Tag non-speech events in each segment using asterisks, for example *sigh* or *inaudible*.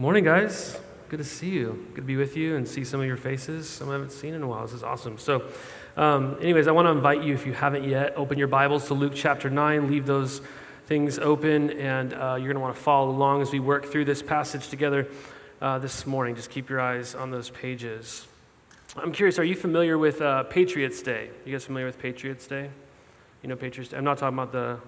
morning, guys. Good to see you. Good to be with you and see some of your faces. Some I haven't seen in a while. This is awesome. So, um, anyways, I want to invite you, if you haven't yet, open your Bibles to Luke chapter 9. Leave those things open, and uh, you're going to want to follow along as we work through this passage together uh, this morning. Just keep your eyes on those pages. I'm curious, are you familiar with uh, Patriots Day? You guys familiar with Patriots Day? You know Patriots Day? I'm not talking about the,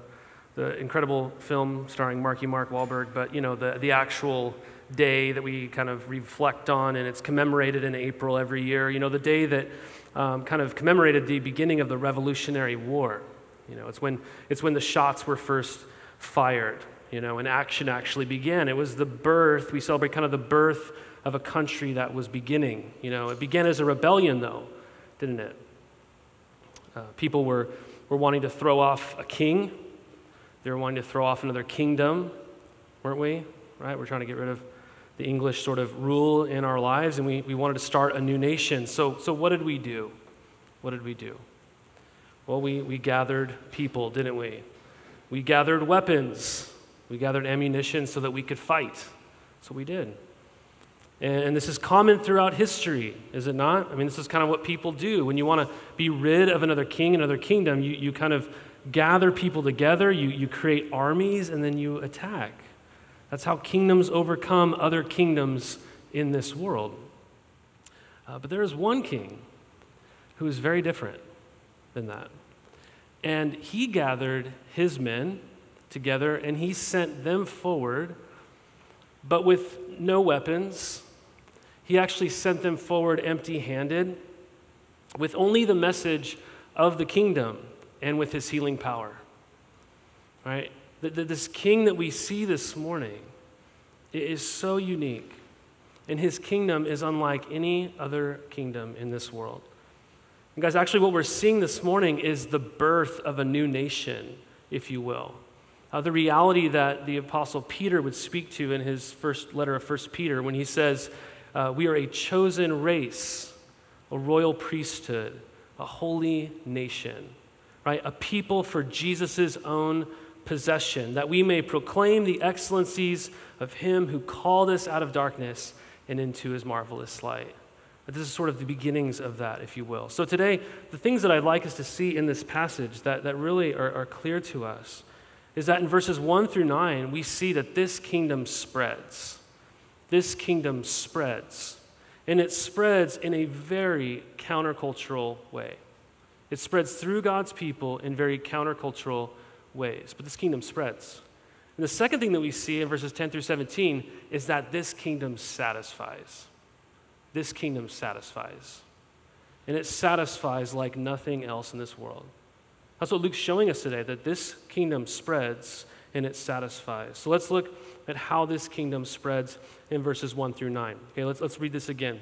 the incredible film starring Marky Mark Wahlberg, but you know, the, the actual day that we kind of reflect on, and it's commemorated in April every year. You know, the day that um, kind of commemorated the beginning of the Revolutionary War. You know, it's when, it's when the shots were first fired, you know, and action actually began. It was the birth, we celebrate kind of the birth of a country that was beginning. You know, it began as a rebellion, though, didn't it? Uh, people were, were wanting to throw off a king, they were wanting to throw off another kingdom, weren't we? Right? We're trying to get rid of the English sort of rule in our lives, and we, we wanted to start a new nation. So, so what did we do? What did we do? Well, we, we gathered people, didn't we? We gathered weapons. We gathered ammunition so that we could fight. So we did. And, and this is common throughout history, is it not? I mean, this is kind of what people do. When you want to be rid of another king, another kingdom, you, you kind of gather people together, you, you create armies, and then you attack. That's how kingdoms overcome other kingdoms in this world. Uh, but there is one king who is very different than that. And he gathered his men together and he sent them forward, but with no weapons. He actually sent them forward empty handed, with only the message of the kingdom and with his healing power. Right? This king that we see this morning is so unique, and his kingdom is unlike any other kingdom in this world. And guys, actually, what we're seeing this morning is the birth of a new nation, if you will. Uh, the reality that the apostle Peter would speak to in his first letter of 1 Peter when he says, uh, We are a chosen race, a royal priesthood, a holy nation, right? A people for Jesus' own possession, that we may proclaim the excellencies of him who called us out of darkness and into his marvelous light. But This is sort of the beginnings of that, if you will. So, today, the things that I'd like us to see in this passage that, that really are, are clear to us is that in verses 1 through 9, we see that this kingdom spreads. This kingdom spreads. And it spreads in a very countercultural way. It spreads through God's people in very countercultural ways. But this kingdom spreads. And the second thing that we see in verses 10 through 17 is that this kingdom satisfies. This kingdom satisfies. And it satisfies like nothing else in this world. That's what Luke's showing us today, that this kingdom spreads and it satisfies. So let's look at how this kingdom spreads in verses 1 through 9. Okay, let's, let's read this again.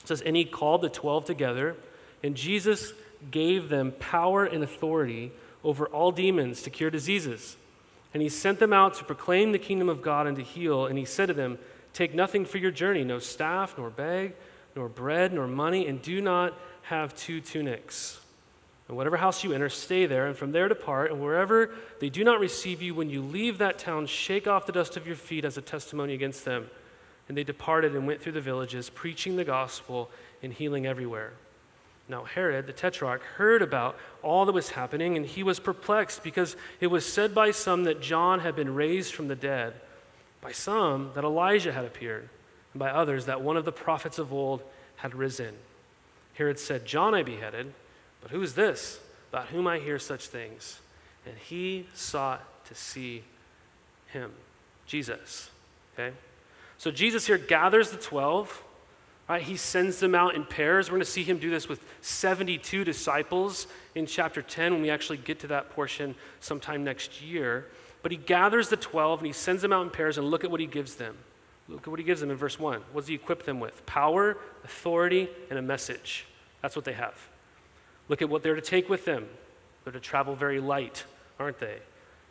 It says, And he called the 12 together, and Jesus gave them power and authority over all demons to cure diseases. And he sent them out to proclaim the kingdom of God and to heal. And he said to them, Take nothing for your journey no staff, nor bag, nor bread, nor money, and do not have two tunics. And whatever house you enter, stay there, and from there depart. And wherever they do not receive you, when you leave that town, shake off the dust of your feet as a testimony against them. And they departed and went through the villages, preaching the gospel and healing everywhere. Now, Herod the Tetrarch heard about all that was happening, and he was perplexed because it was said by some that John had been raised from the dead, by some that Elijah had appeared, and by others that one of the prophets of old had risen. Herod said, John I beheaded, but who is this about whom I hear such things? And he sought to see him, Jesus. Okay? So Jesus here gathers the 12 Right? He sends them out in pairs. We're going to see him do this with 72 disciples in chapter 10 when we actually get to that portion sometime next year. But he gathers the 12 and he sends them out in pairs, and look at what he gives them. Look at what he gives them in verse 1. What does he equip them with? Power, authority, and a message. That's what they have. Look at what they're to take with them. They're to travel very light, aren't they?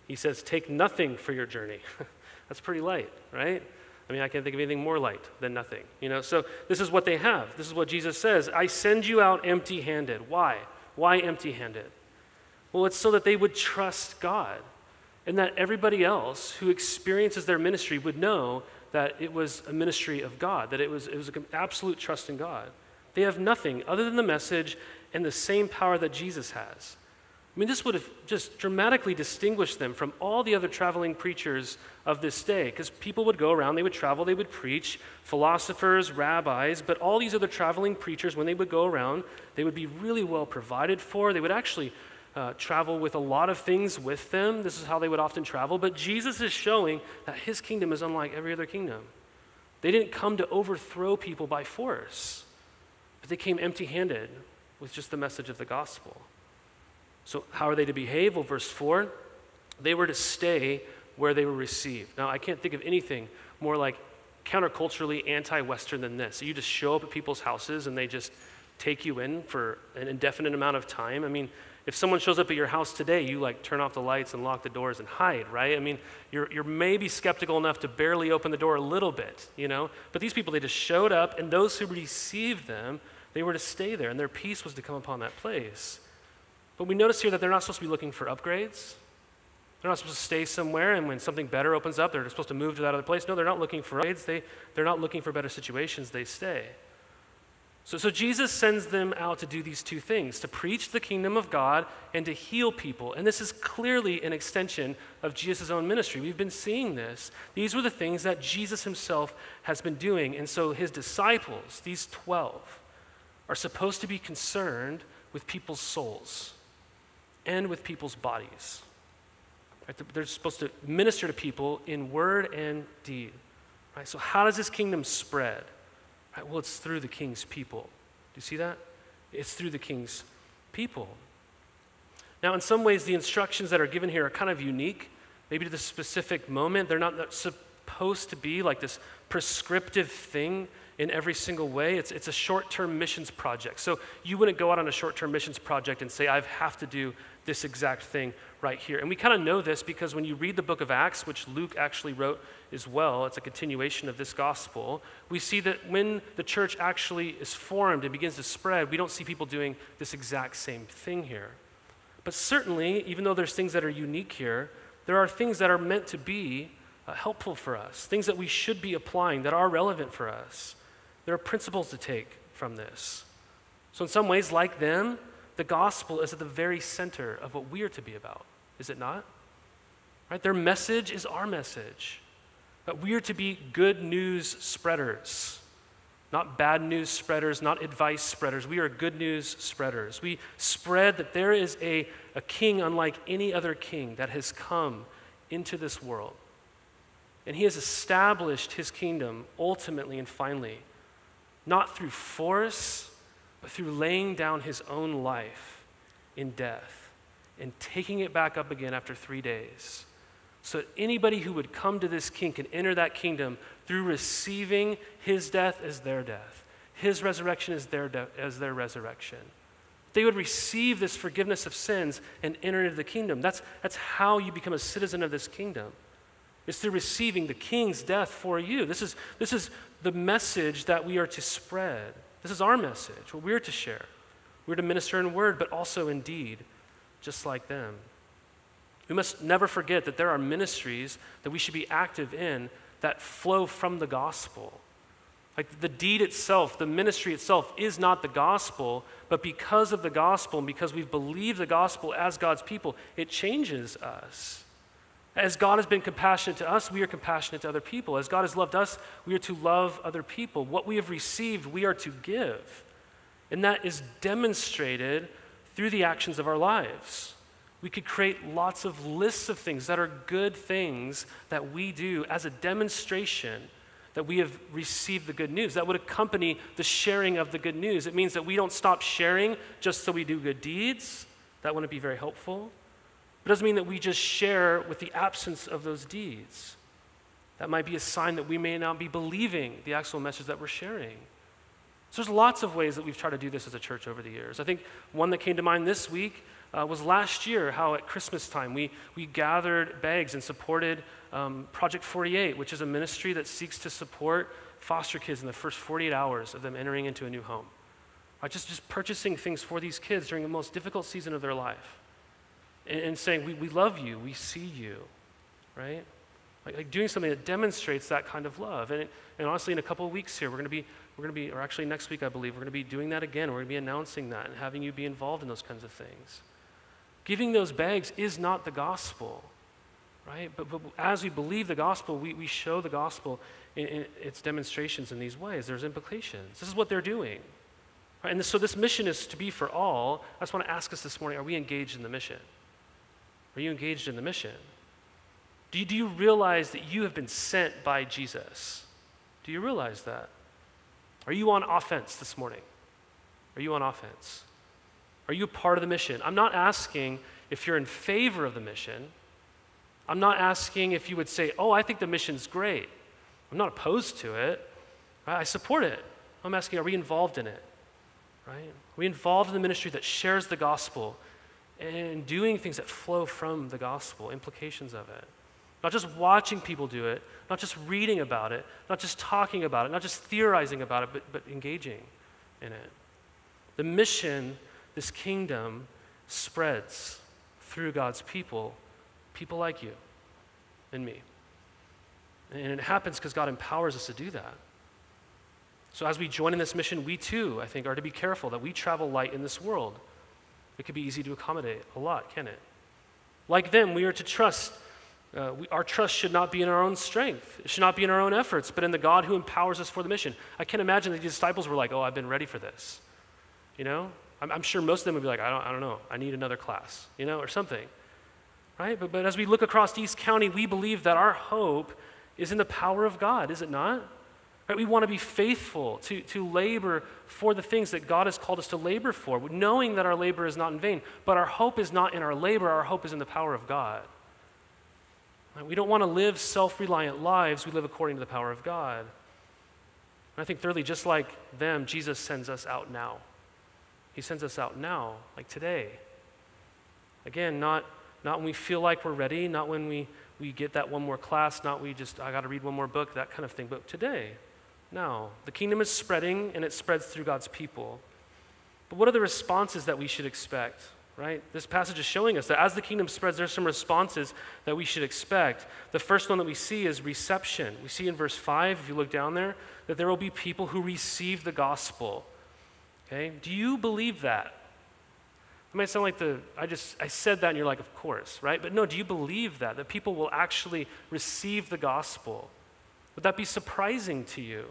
He says, Take nothing for your journey. *laughs* That's pretty light, right? I mean, I can't think of anything more light than nothing. You know, so this is what they have. This is what Jesus says. I send you out empty-handed. Why? Why empty-handed? Well, it's so that they would trust God and that everybody else who experiences their ministry would know that it was a ministry of God, that it was, it was an absolute trust in God. They have nothing other than the message and the same power that Jesus has. I mean, this would have just dramatically distinguished them from all the other traveling preachers of this day, because people would go around, they would travel, they would preach, philosophers, rabbis, but all these other traveling preachers, when they would go around, they would be really well provided for. They would actually uh, travel with a lot of things with them. This is how they would often travel. But Jesus is showing that his kingdom is unlike every other kingdom. They didn't come to overthrow people by force, but they came empty handed with just the message of the gospel. So, how are they to behave? Well, verse 4 they were to stay where they were received. Now, I can't think of anything more like counterculturally anti Western than this. You just show up at people's houses and they just take you in for an indefinite amount of time. I mean, if someone shows up at your house today, you like turn off the lights and lock the doors and hide, right? I mean, you're, you're maybe skeptical enough to barely open the door a little bit, you know? But these people, they just showed up, and those who received them, they were to stay there, and their peace was to come upon that place. But we notice here that they're not supposed to be looking for upgrades. They're not supposed to stay somewhere, and when something better opens up, they're supposed to move to that other place. No, they're not looking for upgrades. They, they're not looking for better situations. They stay. So, so Jesus sends them out to do these two things to preach the kingdom of God and to heal people. And this is clearly an extension of Jesus' own ministry. We've been seeing this. These were the things that Jesus himself has been doing. And so his disciples, these 12, are supposed to be concerned with people's souls and with people's bodies. Right? They're supposed to minister to people in word and deed. Right? So, how does this kingdom spread? Right? Well, it's through the king's people. Do you see that? It's through the king's people. Now, in some ways, the instructions that are given here are kind of unique, maybe to the specific moment. They're not supposed to be like this prescriptive thing in every single way. It's, it's a short term missions project. So you wouldn't go out on a short term missions project and say, I have to do this exact thing right here. And we kind of know this because when you read the book of Acts, which Luke actually wrote as well, it's a continuation of this gospel, we see that when the church actually is formed and begins to spread, we don't see people doing this exact same thing here. But certainly, even though there's things that are unique here, there are things that are meant to be uh, helpful for us, things that we should be applying that are relevant for us. There are principles to take from this. So, in some ways, like them, the gospel is at the very center of what we are to be about, is it not? Right? Their message is our message. That we are to be good news spreaders, not bad news spreaders, not advice spreaders. We are good news spreaders. We spread that there is a, a king unlike any other king that has come into this world. And he has established his kingdom ultimately and finally, not through force but through laying down his own life in death and taking it back up again after three days. So that anybody who would come to this king can enter that kingdom through receiving his death as their death, his resurrection as their, de- as their resurrection. They would receive this forgiveness of sins and enter into the kingdom. That's, that's how you become a citizen of this kingdom. It's through receiving the king's death for you. This is, this is the message that we are to spread. This is our message, what we're to share. We're to minister in word, but also in deed, just like them. We must never forget that there are ministries that we should be active in that flow from the gospel. Like the deed itself, the ministry itself is not the gospel, but because of the gospel and because we've believed the gospel as God's people, it changes us. As God has been compassionate to us, we are compassionate to other people. As God has loved us, we are to love other people. What we have received, we are to give. And that is demonstrated through the actions of our lives. We could create lots of lists of things that are good things that we do as a demonstration that we have received the good news. That would accompany the sharing of the good news. It means that we don't stop sharing just so we do good deeds. That wouldn't be very helpful. It doesn't mean that we just share with the absence of those deeds. That might be a sign that we may not be believing the actual message that we're sharing. So there's lots of ways that we've tried to do this as a church over the years. I think one that came to mind this week uh, was last year, how at Christmas time we, we gathered bags and supported um, Project 48, which is a ministry that seeks to support foster kids in the first 48 hours of them entering into a new home. Right, just, just purchasing things for these kids during the most difficult season of their life and, and saying, we, we love you, we see you, right? Like, like doing something that demonstrates that kind of love. And, and honestly, in a couple of weeks here, we're going to be, we're going to be, or actually next week, I believe, we're going to be doing that again. We're going to be announcing that and having you be involved in those kinds of things. Giving those bags is not the gospel, right? But, but as we believe the gospel, we, we show the gospel in, in its demonstrations in these ways. There's implications. This is what they're doing. Right? And this, so this mission is to be for all. I just want to ask us this morning are we engaged in the mission? Are you engaged in the mission? Do you, do you realize that you have been sent by Jesus? Do you realize that? Are you on offense this morning? Are you on offense? Are you a part of the mission? I'm not asking if you're in favor of the mission. I'm not asking if you would say, oh, I think the mission's great. I'm not opposed to it. I support it. I'm asking, are we involved in it? Right? Are we involved in the ministry that shares the gospel and doing things that flow from the gospel, implications of it? Not just watching people do it, not just reading about it, not just talking about it, not just theorizing about it, but, but engaging in it. The mission, this kingdom, spreads through God's people, people like you and me. And it happens because God empowers us to do that. So as we join in this mission, we too, I think, are to be careful that we travel light in this world. It could be easy to accommodate a lot, can it? Like them, we are to trust. Uh, we, our trust should not be in our own strength. It should not be in our own efforts, but in the God who empowers us for the mission. I can't imagine that the disciples were like, oh, I've been ready for this. You know? I'm, I'm sure most of them would be like, I don't, I don't know. I need another class, you know, or something. Right? But, but as we look across East County, we believe that our hope is in the power of God, is it not? Right? We want to be faithful to, to labor for the things that God has called us to labor for, knowing that our labor is not in vain. But our hope is not in our labor, our hope is in the power of God. Right? We don't want to live self reliant lives, we live according to the power of God. And I think, thirdly, just like them, Jesus sends us out now. He sends us out now, like today. Again, not, not when we feel like we're ready, not when we we get that one more class, not we just, I got to read one more book, that kind of thing. But today, now, the kingdom is spreading and it spreads through God's people. But what are the responses that we should expect, right? This passage is showing us that as the kingdom spreads, there's some responses that we should expect. The first one that we see is reception. We see in verse 5, if you look down there, that there will be people who receive the gospel. Okay? Do you believe that? It might sound like the, I just, I said that and you're like, of course, right? But no, do you believe that? That people will actually receive the gospel? Would that be surprising to you,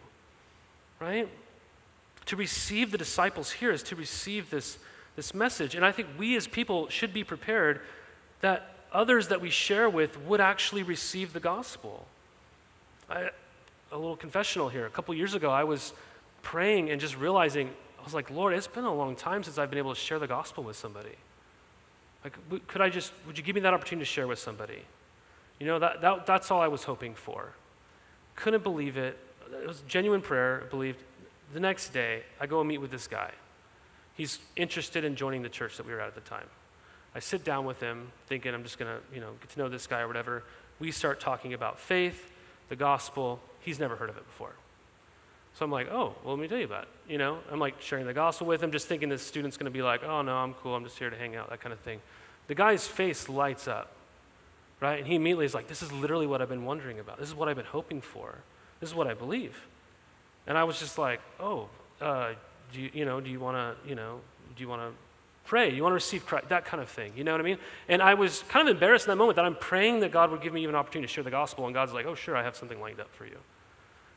right? To receive the disciples here is to receive this, this message. And I think we as people should be prepared that others that we share with would actually receive the gospel. I, a little confessional here. A couple years ago, I was praying and just realizing I was like, Lord, it's been a long time since I've been able to share the gospel with somebody. Like, could I just, would you give me that opportunity to share with somebody? You know, that, that, that's all I was hoping for. Couldn't believe it. It was genuine prayer, believed. The next day, I go and meet with this guy. He's interested in joining the church that we were at at the time. I sit down with him, thinking I'm just going to, you know, get to know this guy or whatever. We start talking about faith, the gospel. He's never heard of it before. So I'm like, oh, well, let me tell you about it. You know, I'm like sharing the gospel with him, just thinking this student's going to be like, oh, no, I'm cool. I'm just here to hang out, that kind of thing. The guy's face lights up, right? And he immediately is like, this is literally what I've been wondering about. This is what I've been hoping for. This is what I believe. And I was just like, oh, uh, do you, you know, do you want to, you know, do you want to pray? You want to receive Christ? That kind of thing. You know what I mean? And I was kind of embarrassed in that moment that I'm praying that God would give me even an opportunity to share the gospel, and God's like, oh, sure, I have something lined up for you.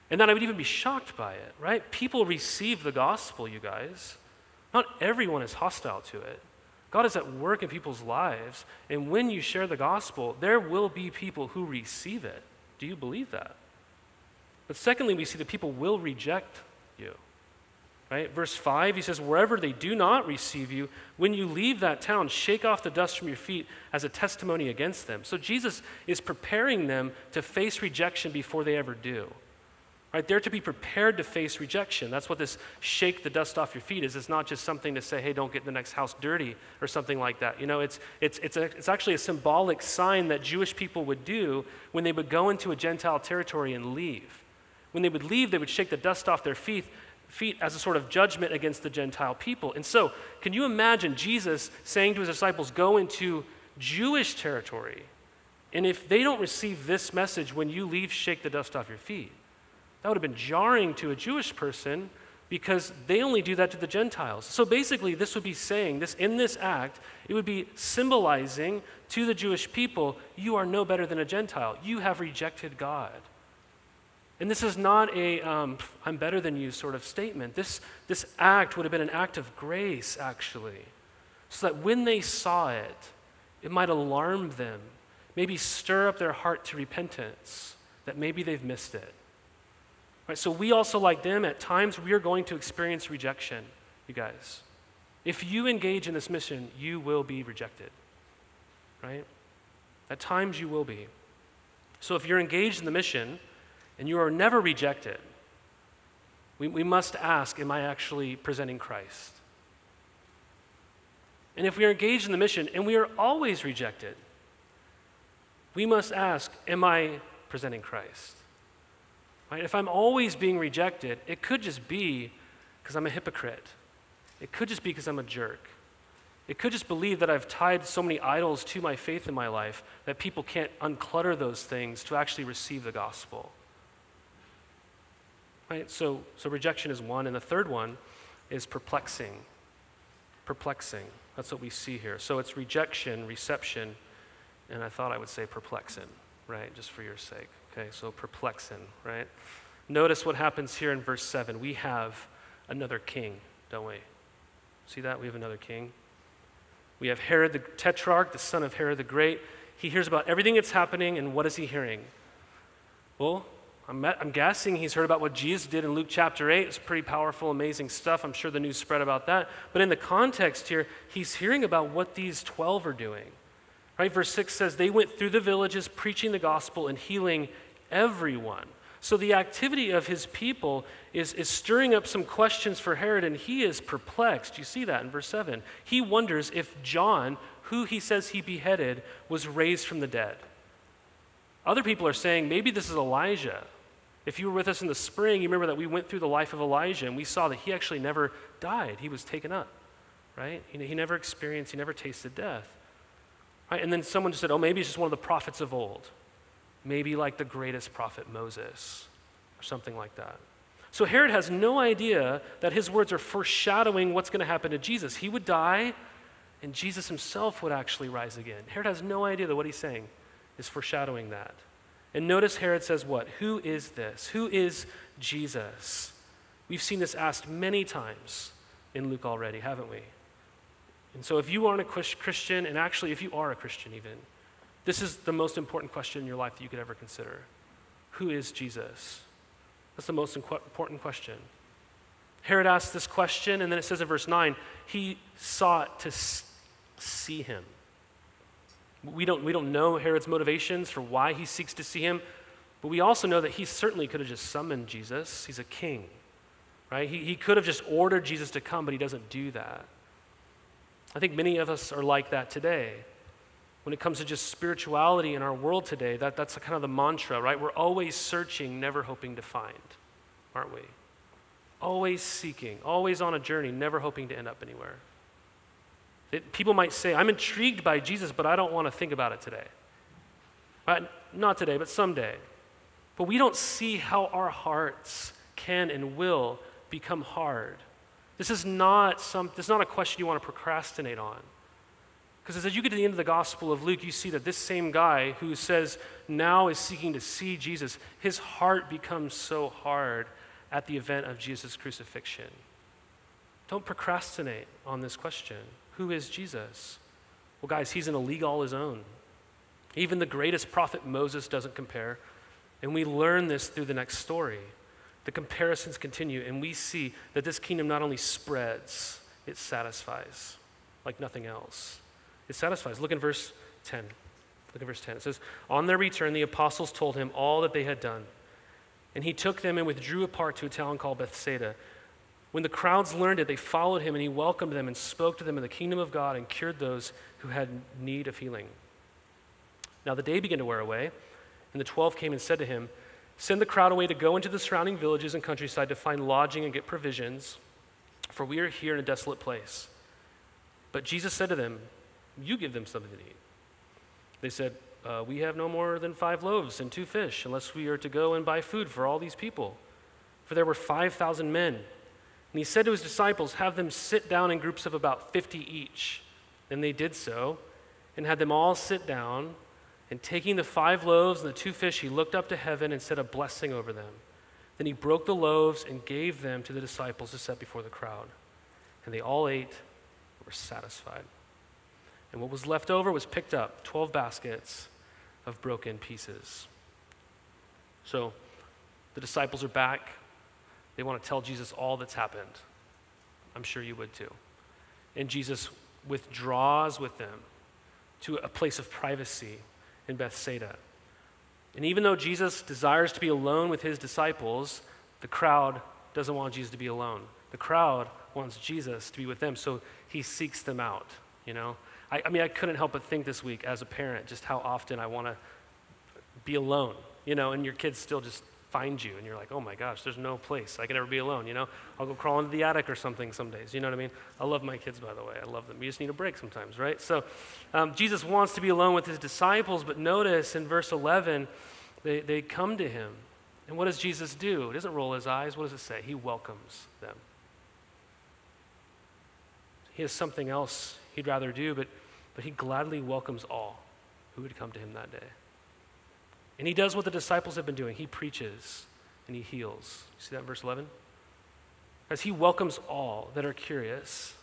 And then I would even be shocked by it, right? People receive the gospel, you guys. Not everyone is hostile to it. God is at work in people's lives, and when you share the gospel, there will be people who receive it. Do you believe that? But secondly, we see that people will reject you. Right? Verse 5, he says, Wherever they do not receive you, when you leave that town, shake off the dust from your feet as a testimony against them. So Jesus is preparing them to face rejection before they ever do. Right? They're to be prepared to face rejection. That's what this shake the dust off your feet is. It's not just something to say, hey, don't get the next house dirty or something like that. You know, it's, it's, it's, a, it's actually a symbolic sign that Jewish people would do when they would go into a Gentile territory and leave. When they would leave, they would shake the dust off their feet, feet as a sort of judgment against the Gentile people. And so, can you imagine Jesus saying to his disciples, go into Jewish territory And if they don't receive this message when you leave, shake the dust off your feet. That would have been jarring to a Jewish person because they only do that to the Gentiles. So basically, this would be saying, this in this act, it would be symbolizing to the Jewish people, you are no better than a Gentile. You have rejected God. And this is not a um, I'm better than you sort of statement. This, this act would have been an act of grace, actually, so that when they saw it, it might alarm them, maybe stir up their heart to repentance, that maybe they've missed it. Right, so we also, like them, at times we are going to experience rejection, you guys. If you engage in this mission, you will be rejected. Right? At times you will be. So if you're engaged in the mission and you are never rejected, we, we must ask, am I actually presenting Christ? And if we are engaged in the mission and we are always rejected, we must ask, am I presenting Christ? Right? If I'm always being rejected, it could just be because I'm a hypocrite. It could just be because I'm a jerk. It could just believe that I've tied so many idols to my faith in my life that people can't unclutter those things to actually receive the gospel. Right? So, so rejection is one, and the third one is perplexing. Perplexing. That's what we see here. So it's rejection, reception, and I thought I would say perplexing, right? Just for your sake. Okay, so perplexing, right? Notice what happens here in verse 7. We have another king, don't we? See that? We have another king. We have Herod the Tetrarch, the son of Herod the Great. He hears about everything that's happening, and what is he hearing? Well, I'm, I'm guessing he's heard about what Jesus did in Luke chapter 8. It's pretty powerful, amazing stuff. I'm sure the news spread about that. But in the context here, he's hearing about what these 12 are doing. Right? Verse 6 says, They went through the villages preaching the gospel and healing everyone. So the activity of his people is, is stirring up some questions for Herod, and he is perplexed. You see that in verse 7. He wonders if John, who he says he beheaded, was raised from the dead. Other people are saying maybe this is Elijah. If you were with us in the spring, you remember that we went through the life of Elijah and we saw that he actually never died. He was taken up, right? He, he never experienced, he never tasted death. Right? And then someone just said, oh, maybe he's just one of the prophets of old maybe like the greatest prophet Moses or something like that. So Herod has no idea that his words are foreshadowing what's going to happen to Jesus. He would die, and Jesus himself would actually rise again. Herod has no idea that what he's saying is foreshadowing that. And notice Herod says, What? Who is this? Who is Jesus? We've seen this asked many times in Luke already, haven't we? And so if you aren't a Christian, and actually if you are a Christian even, this is the most important question in your life that you could ever consider Who is Jesus? That's the most important question. Herod asked this question, and then it says in verse 9, he sought to see him. We don't, we don't know Herod's motivations for why he seeks to see him, but we also know that he certainly could have just summoned Jesus. He's a king, right? He, he could have just ordered Jesus to come, but he doesn't do that. I think many of us are like that today when it comes to just spirituality in our world today, that, that's kind of the mantra, right? We're always searching, never hoping to find, aren't we? Always seeking, always on a journey, never hoping to end up anywhere. It, people might say, I'm intrigued by Jesus, but I don't want to think about it today. Right? Not today, but someday. But we don't see how our hearts can and will become hard. This is not, some, this is not a question you want to procrastinate on. Because as you get to the end of the Gospel of Luke, you see that this same guy who says now is seeking to see Jesus, his heart becomes so hard at the event of Jesus' crucifixion. Don't procrastinate on this question Who is Jesus? Well, guys, he's in a league all his own. Even the greatest prophet Moses doesn't compare. And we learn this through the next story. The comparisons continue, and we see that this kingdom not only spreads, it satisfies like nothing else. It satisfies. Look in verse 10. Look at verse 10. It says, On their return, the apostles told him all that they had done. And he took them and withdrew apart to a town called Bethsaida. When the crowds learned it, they followed him, and he welcomed them and spoke to them of the kingdom of God and cured those who had need of healing. Now the day began to wear away, and the twelve came and said to him, Send the crowd away to go into the surrounding villages and countryside to find lodging and get provisions, for we are here in a desolate place. But Jesus said to them, you give them something to eat. They said, uh, We have no more than five loaves and two fish, unless we are to go and buy food for all these people. For there were 5,000 men. And he said to his disciples, Have them sit down in groups of about 50 each. And they did so, and had them all sit down. And taking the five loaves and the two fish, he looked up to heaven and said a blessing over them. Then he broke the loaves and gave them to the disciples to set before the crowd. And they all ate and were satisfied. And what was left over was picked up 12 baskets of broken pieces. So the disciples are back. They want to tell Jesus all that's happened. I'm sure you would too. And Jesus withdraws with them to a place of privacy in Bethsaida. And even though Jesus desires to be alone with his disciples, the crowd doesn't want Jesus to be alone. The crowd wants Jesus to be with them, so he seeks them out, you know? I, I mean, I couldn't help but think this week as a parent just how often I want to be alone, you know, and your kids still just find you and you're like, oh my gosh, there's no place. I can never be alone, you know? I'll go crawl into the attic or something some days, you know what I mean? I love my kids, by the way. I love them. You just need a break sometimes, right? So um, Jesus wants to be alone with his disciples, but notice in verse 11, they, they come to him. And what does Jesus do? He doesn't roll his eyes. What does it say? He welcomes them. He has something else he'd rather do, but, but he gladly welcomes all who would come to him that day. And he does what the disciples have been doing he preaches and he heals. See that in verse 11? As he welcomes all that are curious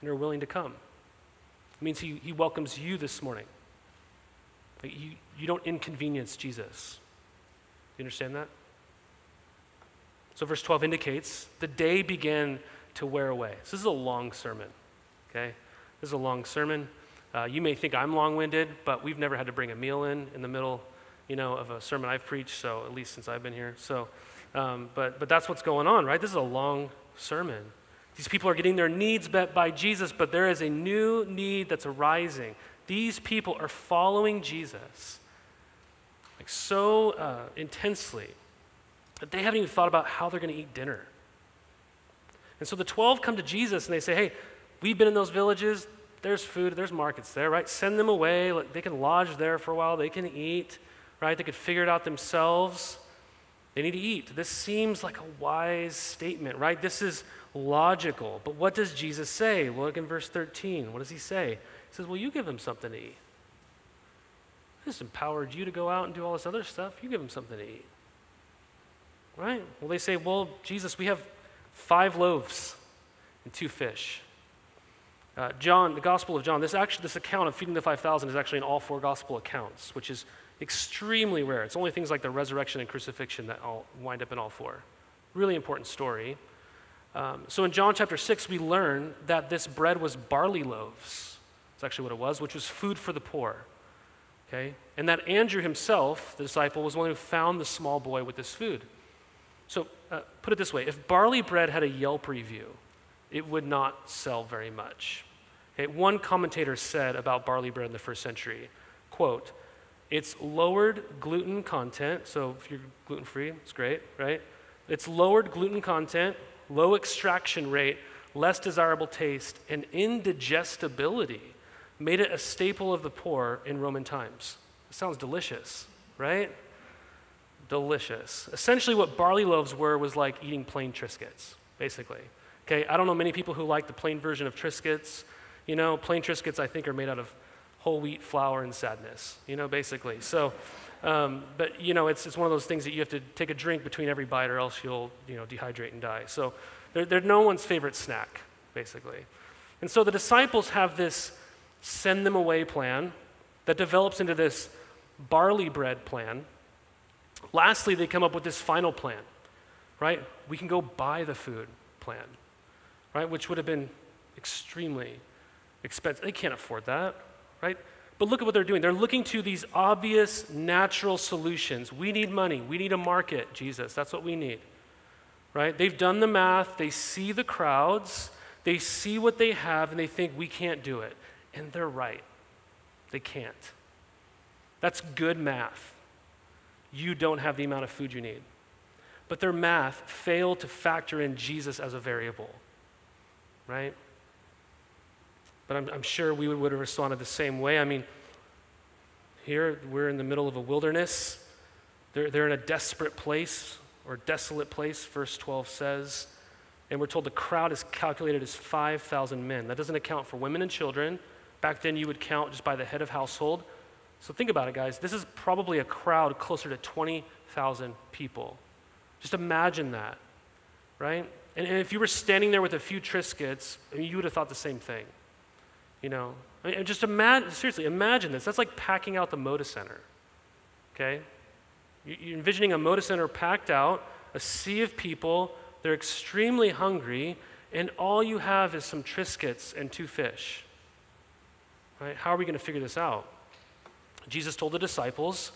and are willing to come. It means he, he welcomes you this morning. Like you, you don't inconvenience Jesus. Do you understand that? So, verse 12 indicates the day began to wear away. So, this is a long sermon, okay? This is a long sermon. Uh, you may think I'm long winded, but we've never had to bring a meal in in the middle you know, of a sermon I've preached, so at least since I've been here. So, um, but, but that's what's going on, right? This is a long sermon. These people are getting their needs met by Jesus, but there is a new need that's arising. These people are following Jesus like so uh, intensely that they haven't even thought about how they're going to eat dinner. And so the 12 come to Jesus and they say, Hey, we've been in those villages. There's food, there's markets there, right? Send them away. They can lodge there for a while, they can eat right? They could figure it out themselves. They need to eat. This seems like a wise statement, right? This is logical. But what does Jesus say? Look in verse 13. What does he say? He says, Well, you give them something to eat. This empowered you to go out and do all this other stuff. You give them something to eat. Right? Well, they say, Well, Jesus, we have five loaves and two fish. Uh, John, the Gospel of John, this actually this account of feeding the 5,000 is actually in all four Gospel accounts, which is Extremely rare. It's only things like the resurrection and crucifixion that all wind up in all four. Really important story. Um, so in John chapter 6, we learn that this bread was barley loaves. That's actually what it was, which was food for the poor. Okay? And that Andrew himself, the disciple, was the one who found the small boy with this food. So uh, put it this way if barley bread had a Yelp review, it would not sell very much. Okay? One commentator said about barley bread in the first century, quote, it's lowered gluten content, so if you're gluten free, it's great, right? It's lowered gluten content, low extraction rate, less desirable taste, and indigestibility made it a staple of the poor in Roman times. It sounds delicious, right? Delicious. Essentially, what barley loaves were was like eating plain Triscuits, basically. Okay, I don't know many people who like the plain version of Triscuits. You know, plain Triscuits, I think, are made out of whole wheat flour and sadness, you know, basically. So, um, but, you know, it's, it's one of those things that you have to take a drink between every bite or else you'll, you know, dehydrate and die. So they're, they're no one's favorite snack, basically. And so the disciples have this send them away plan that develops into this barley bread plan. Lastly, they come up with this final plan, right? We can go buy the food plan, right? Which would have been extremely They can't afford that right? But look at what they're doing. They're looking to these obvious natural solutions. We need money. We need a market, Jesus. That's what we need. Right? They've done the math. They see the crowds. They see what they have and they think we can't do it. And they're right. They can't. That's good math. You don't have the amount of food you need. But their math failed to factor in Jesus as a variable. Right? But I'm, I'm sure we would, would have responded the same way. I mean, here. We're in the middle of a wilderness. They're, they're in a desperate place or desolate place, verse 12 says. And we're told the crowd is calculated as 5,000 men. That doesn't account for women and children. Back then, you would count just by the head of household. So think about it, guys. This is probably a crowd closer to 20,000 people. Just imagine that, right? And, and, if you were standing there with a few Triscuits, I mean, you would have thought the same thing. You know, I mean, just imagine, seriously, imagine this. That's like packing out the Moda Center, okay? You're envisioning a Moda Center packed out, a sea of people, they're extremely hungry, and all you have is some Triscuits and two fish. Right? How are we going to figure this out? Jesus told the disciples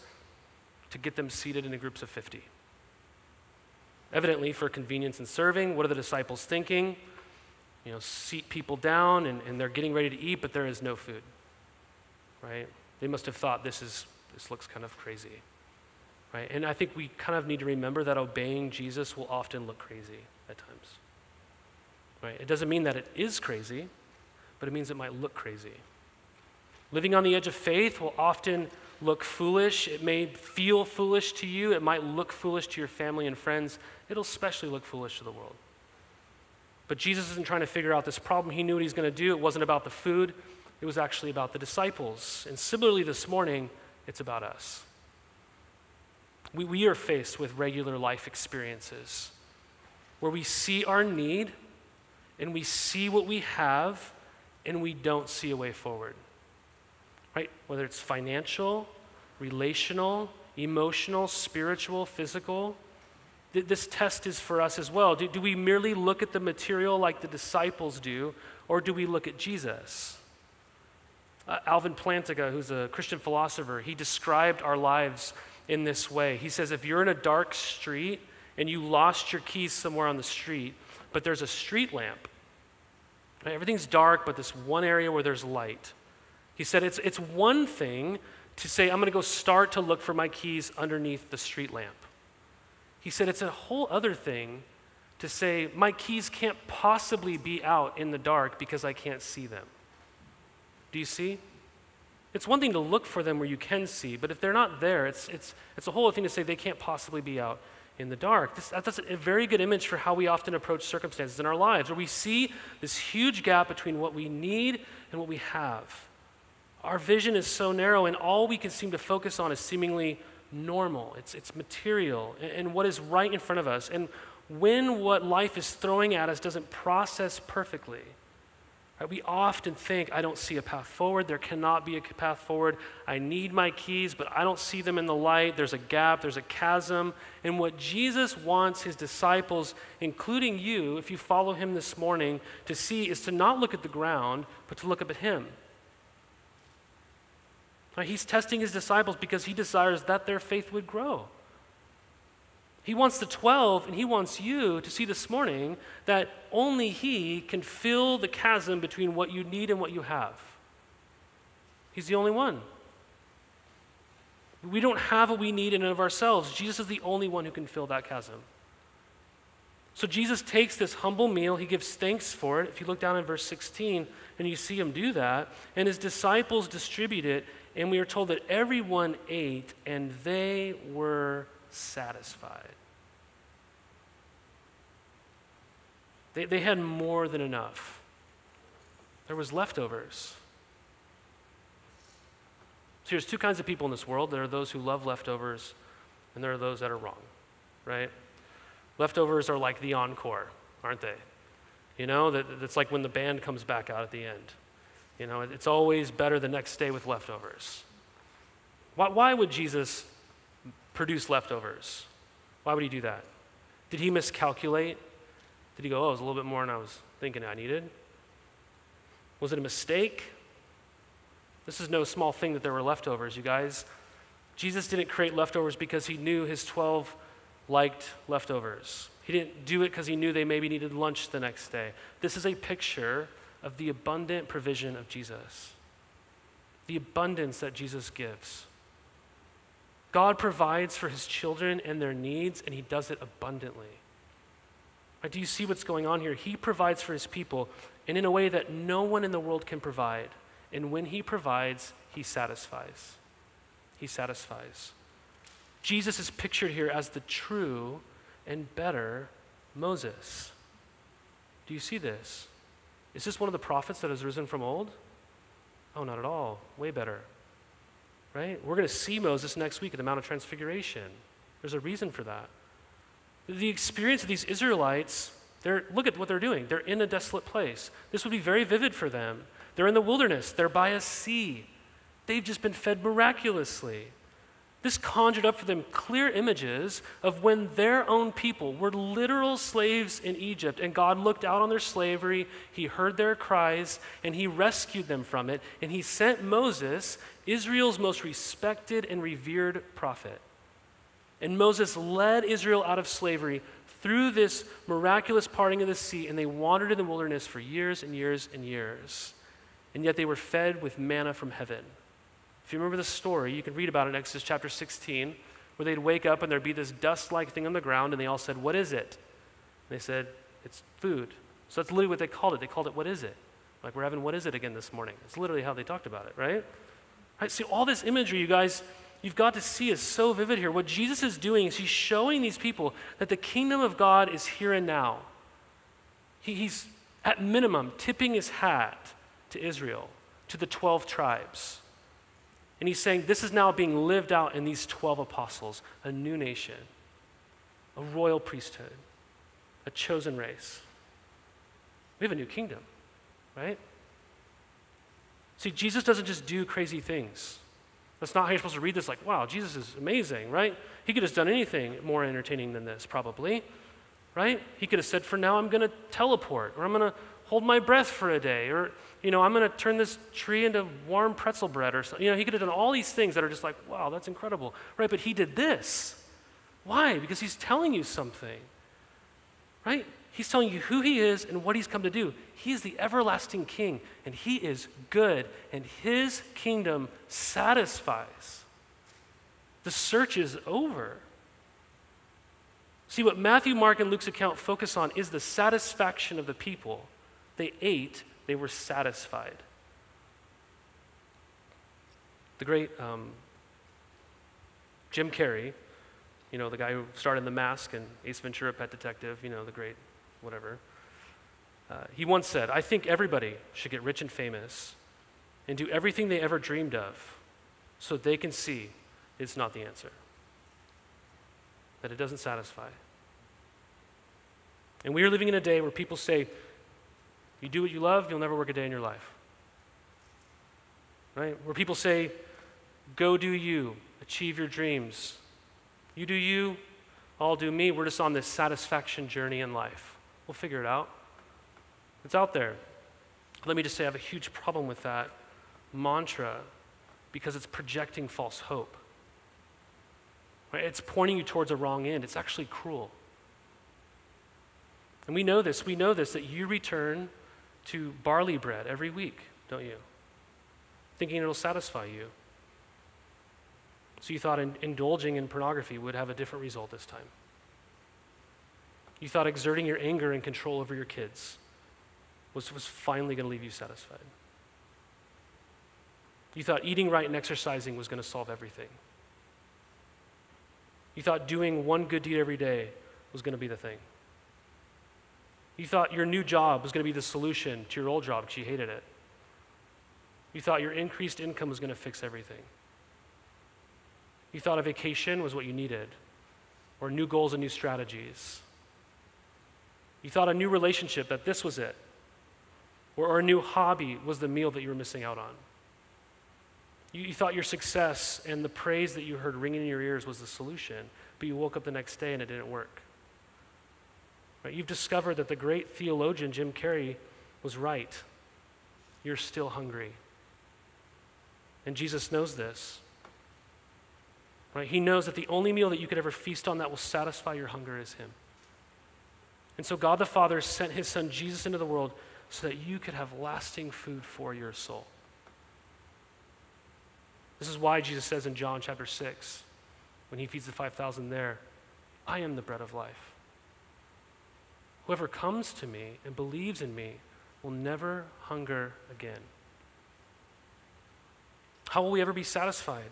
to get them seated in groups of 50. Evidently, for convenience in serving, what are the disciples thinking? You know, seat people down and, and they're getting ready to eat, but there is no food. Right? They must have thought this is this looks kind of crazy. Right? And I think we kind of need to remember that obeying Jesus will often look crazy at times. Right? It doesn't mean that it is crazy, but it means it might look crazy. Living on the edge of faith will often look foolish. It may feel foolish to you. It might look foolish to your family and friends. It'll especially look foolish to the world. But Jesus isn't trying to figure out this problem. He knew what he's going to do. It wasn't about the food, it was actually about the disciples. And similarly, this morning, it's about us. We, we are faced with regular life experiences where we see our need and we see what we have and we don't see a way forward right? Whether it's financial, relational, emotional, spiritual, physical. This test is for us as well. Do, do we merely look at the material like the disciples do, or do we look at Jesus? Uh, Alvin Plantinga, who's a Christian philosopher, he described our lives in this way. He says, if you're in a dark street and you lost your keys somewhere on the street, but there's a street lamp, right? everything's dark, but this one area where there's light. He said it's, it's one thing to say, I'm going to go start to look for my keys underneath the street lamp. He said it's a whole other thing to say, my keys can't possibly be out in the dark because I can't see them. Do you see? It's one thing to look for them where you can see, but if they're not there, it's, it's, it's a whole other thing to say they can't possibly be out in the dark. This, that's a very good image for how we often approach circumstances in our lives, where we see this huge gap between what we need and what we have. Our vision is so narrow, and all we can seem to focus on is seemingly normal. It's, it's material and, and what is right in front of us. And when what life is throwing at us doesn't process perfectly, we often think, I don't see a path forward. There cannot be a path forward. I need my keys, but I don't see them in the light. There's a gap, there's a chasm. And what Jesus wants his disciples, including you, if you follow him this morning, to see is to not look at the ground, but to look up at him. He's testing his disciples because he desires that their faith would grow. He wants the 12 and he wants you to see this morning that only he can fill the chasm between what you need and what you have. He's the only one. We don't have what we need in and of ourselves. Jesus is the only one who can fill that chasm. So Jesus takes this humble meal, he gives thanks for it. If you look down in verse 16 and you see him do that, and his disciples distribute it, and we are told that everyone ate and they were satisfied. They, they had more than enough. There was leftovers. So there's two kinds of people in this world. There are those who love leftovers, and there are those that are wrong, right? Leftovers are like the encore, aren't they? You know, that, that's like when the band comes back out at the end. You know, it's always better the next day with leftovers. Why, why would Jesus produce leftovers? Why would he do that? Did he miscalculate? Did he go, oh, it was a little bit more than I was thinking I needed? Was it a mistake? This is no small thing that there were leftovers, you guys. Jesus didn't create leftovers because he knew his 12 liked leftovers. He didn't do it because he knew they maybe needed lunch the next day. This is a picture of the abundant provision of Jesus, the abundance that Jesus gives. God provides for his children and their needs, and he does it abundantly. Do you see what's going on here? He provides for his people, and in a way that no one in the world can provide. And when he provides, he satisfies. he satisfies. Jesus is pictured here as the true and better Moses. Do you see this? Is this one of the prophets that has risen from old? Oh, not at all. Way better. Right? We're going to see Moses next week at the Mount of Transfiguration. There's a reason for that. The experience of these Israelites, they're, look at what they're doing. They're in a desolate place. This would be very vivid for them. They're in the wilderness, they're by a sea. They've just been fed miraculously. This conjured up for them clear images of when their own people were literal slaves in Egypt, and God looked out on their slavery, He heard their cries, and He rescued them from it, and He sent Moses, Israel's most respected and revered prophet. And Moses led Israel out of slavery through this miraculous parting of the sea, and they wandered in the wilderness for years and years and years. And yet they were fed with manna from heaven. If you remember the story, you can read about it in Exodus chapter 16, where they'd wake up and there'd be this dust like thing on the ground, and they all said, What is it? And they said, It's food. So that's literally what they called it. They called it, What is it? Like we're having, What is it again this morning? It's literally how they talked about it, right? Right? See, all this imagery, you guys, you've got to see is so vivid here. What Jesus is doing is he's showing these people that the kingdom of God is here and now. He, he's, at minimum, tipping his hat to Israel, to the 12 tribes. And he's saying this is now being lived out in these 12 apostles, a new nation, a royal priesthood, a chosen race. We have a new kingdom, right? See, Jesus doesn't just do crazy things. That's not how you're supposed to read this, like, wow, Jesus is amazing, right? He could have done anything more entertaining than this, probably, right? He could have said, for now, I'm going to teleport, or I'm going to hold my breath for a day, or you know, I'm going to turn this tree into warm pretzel bread or something. You know, he could have done all these things that are just like, wow, that's incredible. Right? But he did this. Why? Because he's telling you something. Right? He's telling you who he is and what he's come to do. He is the everlasting king, and he is good, and his kingdom satisfies. The search is over. See, what Matthew, Mark, and Luke's account focus on is the satisfaction of the people. They ate they were satisfied. The great um, Jim Carrey, you know, the guy who starred in The Mask and Ace Ventura, Pet Detective, you know, the great whatever. Uh, he once said, I think everybody should get rich and famous and do everything they ever dreamed of so they can see it's not the answer, that it doesn't satisfy. And we are living in a day where people say, you do what you love, you'll never work a day in your life. Right? Where people say, go do you, achieve your dreams. You do you, I'll do me. We're just on this satisfaction journey in life. We'll figure it out. It's out there. Let me just say, I have a huge problem with that mantra because it's projecting false hope. Right? It's pointing you towards a wrong end. It's actually cruel. And we know this. We know this that you return to barley bread every week, don't you? Thinking it'll satisfy you. So you thought in, indulging in pornography would have a different result this time. You thought exerting your anger and control over your kids was, was finally going to leave you satisfied. You thought eating right and exercising was going to solve everything. You thought doing one good deed every day was going to be the thing. You thought your new job was going to be the solution to your old job because you hated it. You thought your increased income was going to fix everything. You thought a vacation was what you needed, or new goals and new strategies. You thought a new relationship, that this was it, or, or a new hobby was the meal that you were missing out on. You, you thought your success and the praise that you heard ringing in your ears was the solution, but you woke up the next day and it didn't work. Right? You've discovered that the great theologian Jim Carrey was right. You're still hungry. And Jesus knows this. Right? He knows that the only meal that you could ever feast on that will satisfy your hunger is Him. And so God the Father sent His Son Jesus into the world so that you could have lasting food for your soul. This is why Jesus says in John chapter 6, when He feeds the 5,000 there, I am the bread of life. Whoever comes to me and believes in me will never hunger again. How will we ever be satisfied?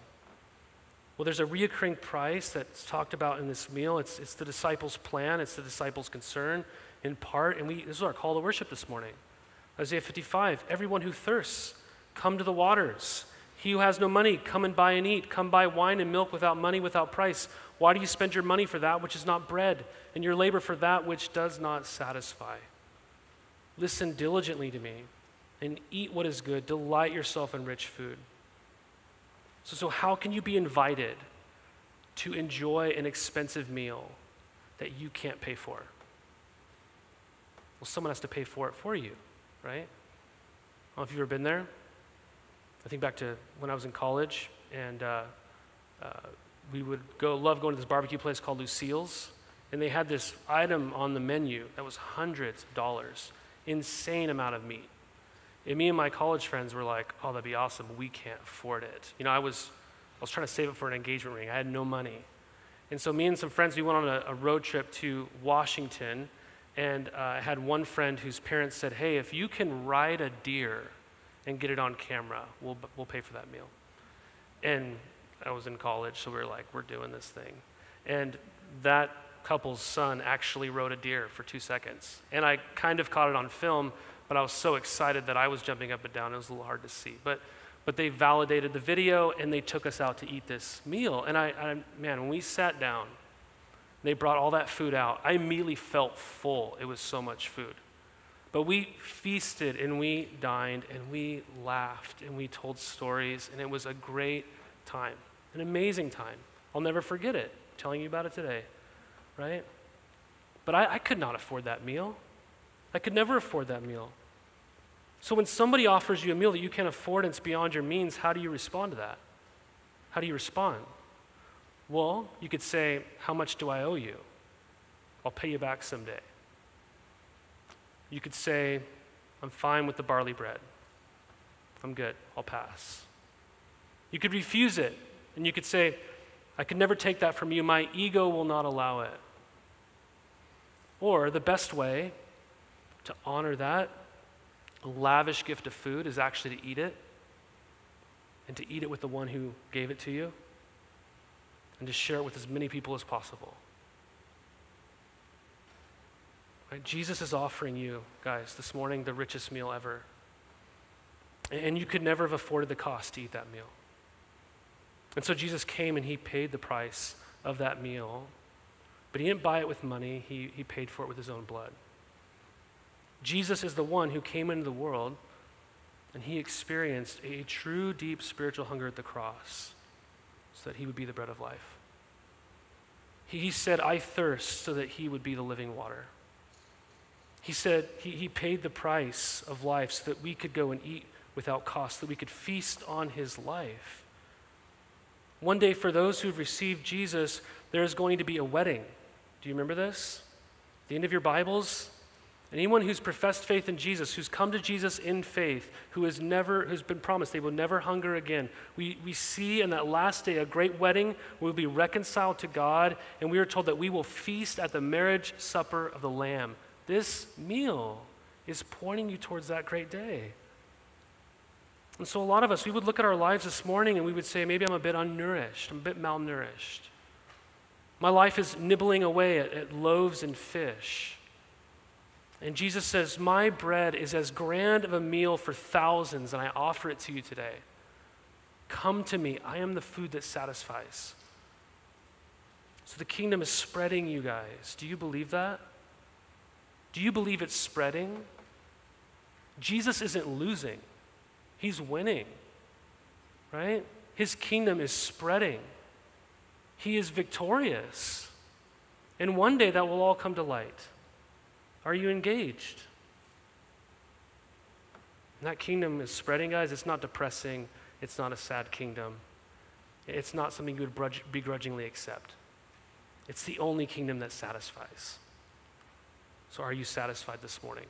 Well, there's a reoccurring price that's talked about in this meal. It's, it's the disciples' plan, it's the disciples' concern in part. And we, this is our call to worship this morning. Isaiah 55 Everyone who thirsts, come to the waters. He who has no money, come and buy and eat. Come buy wine and milk without money, without price. Why do you spend your money for that which is not bread, and your labor for that which does not satisfy? Listen diligently to me and eat what is good. Delight yourself in rich food. So, so how can you be invited to enjoy an expensive meal that you can't pay for? Well, someone has to pay for it for you, right? I don't know if you've ever been there. I think back to when I was in college, and uh, uh, we would go love going to this barbecue place called Lucille's, and they had this item on the menu that was hundreds of dollars, insane amount of meat. And me and my college friends were like, "Oh, that'd be awesome. We can't afford it." You know, I was I was trying to save it for an engagement ring. I had no money, and so me and some friends we went on a, a road trip to Washington, and uh, I had one friend whose parents said, "Hey, if you can ride a deer." and get it on camera. We'll, we'll pay for that meal. And I was in college, so we were like, we're doing this thing. And that couple's son actually rode a deer for two seconds. And I kind of caught it on film, but I was so excited that I was jumping up and down. It was a little hard to see. But, but they validated the video and they took us out to eat this meal. And I, I man, when we sat down, they brought all that food out. I immediately felt full. It was so much food. But we feasted and we dined and we laughed and we told stories, and it was a great time, an amazing time. I'll never forget it, I'm telling you about it today, right? But I, I could not afford that meal. I could never afford that meal. So when somebody offers you a meal that you can't afford and it's beyond your means, how do you respond to that? How do you respond? Well, you could say, How much do I owe you? I'll pay you back someday. You could say, I'm fine with the barley bread. I'm good. I'll pass. You could refuse it, and you could say, I could never take that from you. My ego will not allow it. Or the best way to honor that lavish gift of food is actually to eat it and to eat it with the one who gave it to you and to share it with as many people as possible. Right? Jesus is offering you, guys, this morning the richest meal ever. And you could never have afforded the cost to eat that meal. And so Jesus came and he paid the price of that meal. But he didn't buy it with money, he, he paid for it with his own blood. Jesus is the one who came into the world and he experienced a true, deep spiritual hunger at the cross so that he would be the bread of life. He said, I thirst so that he would be the living water. He said he, he paid the price of life so that we could go and eat without cost, that we could feast on his life. One day, for those who've received Jesus, there is going to be a wedding. Do you remember this? The end of your Bibles? Anyone who's professed faith in Jesus, who's come to Jesus in faith, who has never, who's been promised they will never hunger again. We, we see in that last day a great wedding. We'll be reconciled to God, and we are told that we will feast at the marriage supper of the Lamb. This meal is pointing you towards that great day. And so, a lot of us, we would look at our lives this morning and we would say, maybe I'm a bit unnourished, I'm a bit malnourished. My life is nibbling away at, at loaves and fish. And Jesus says, My bread is as grand of a meal for thousands, and I offer it to you today. Come to me. I am the food that satisfies. So the kingdom is spreading, you guys. Do you believe that? Do you believe it's spreading? Jesus isn't losing, he's winning, right? His kingdom is spreading. He is victorious. And one day that will all come to light. Are you engaged? that kingdom is spreading, guys. It's not depressing, it's not a sad kingdom. It's not something you would begrudgingly accept. It's the only kingdom that satisfies. So, are you satisfied this morning?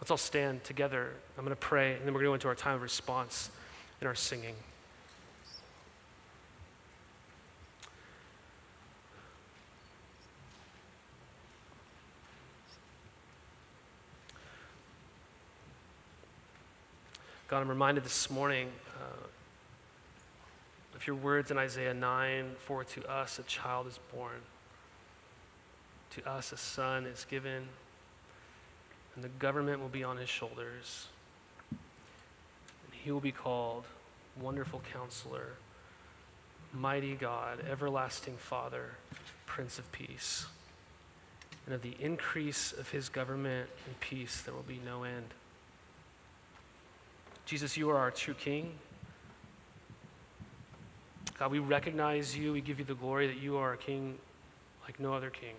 Let's all stand together. I'm going to pray, and then we're going to go into our time of response in our singing. God, I'm reminded this morning uh, of your words in Isaiah 9 For to us a child is born, to us a son is given, and the government will be on his shoulders. And he will be called Wonderful Counselor, Mighty God, Everlasting Father, Prince of Peace. And of the increase of his government and peace, there will be no end. Jesus, you are our true King. God, we recognize you. We give you the glory that you are a king like no other king.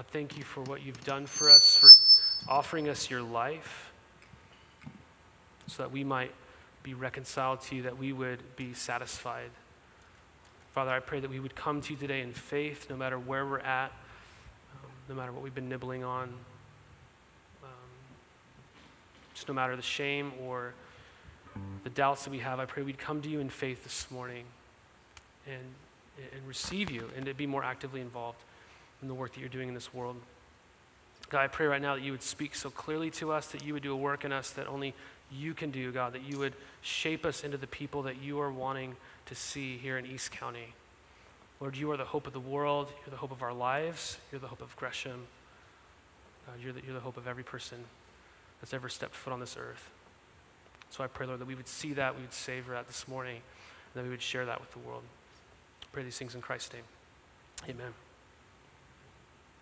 God, thank you for what you've done for us, for offering us your life so that we might be reconciled to you, that we would be satisfied. Father, I pray that we would come to you today in faith, no matter where we're at, um, no matter what we've been nibbling on, um, just no matter the shame or the doubts that we have, I pray we'd come to you in faith this morning and, and receive you and to be more actively involved in the work that you're doing in this world. God, I pray right now that you would speak so clearly to us, that you would do a work in us that only you can do, God, that you would shape us into the people that you are wanting to see here in East County. Lord, you are the hope of the world. You're the hope of our lives. You're the hope of Gresham. God, you're the, you're the hope of every person that's ever stepped foot on this earth. So I pray, Lord, that we would see that, we would savor that this morning, and that we would share that with the world. I pray these things in Christ's name. Amen.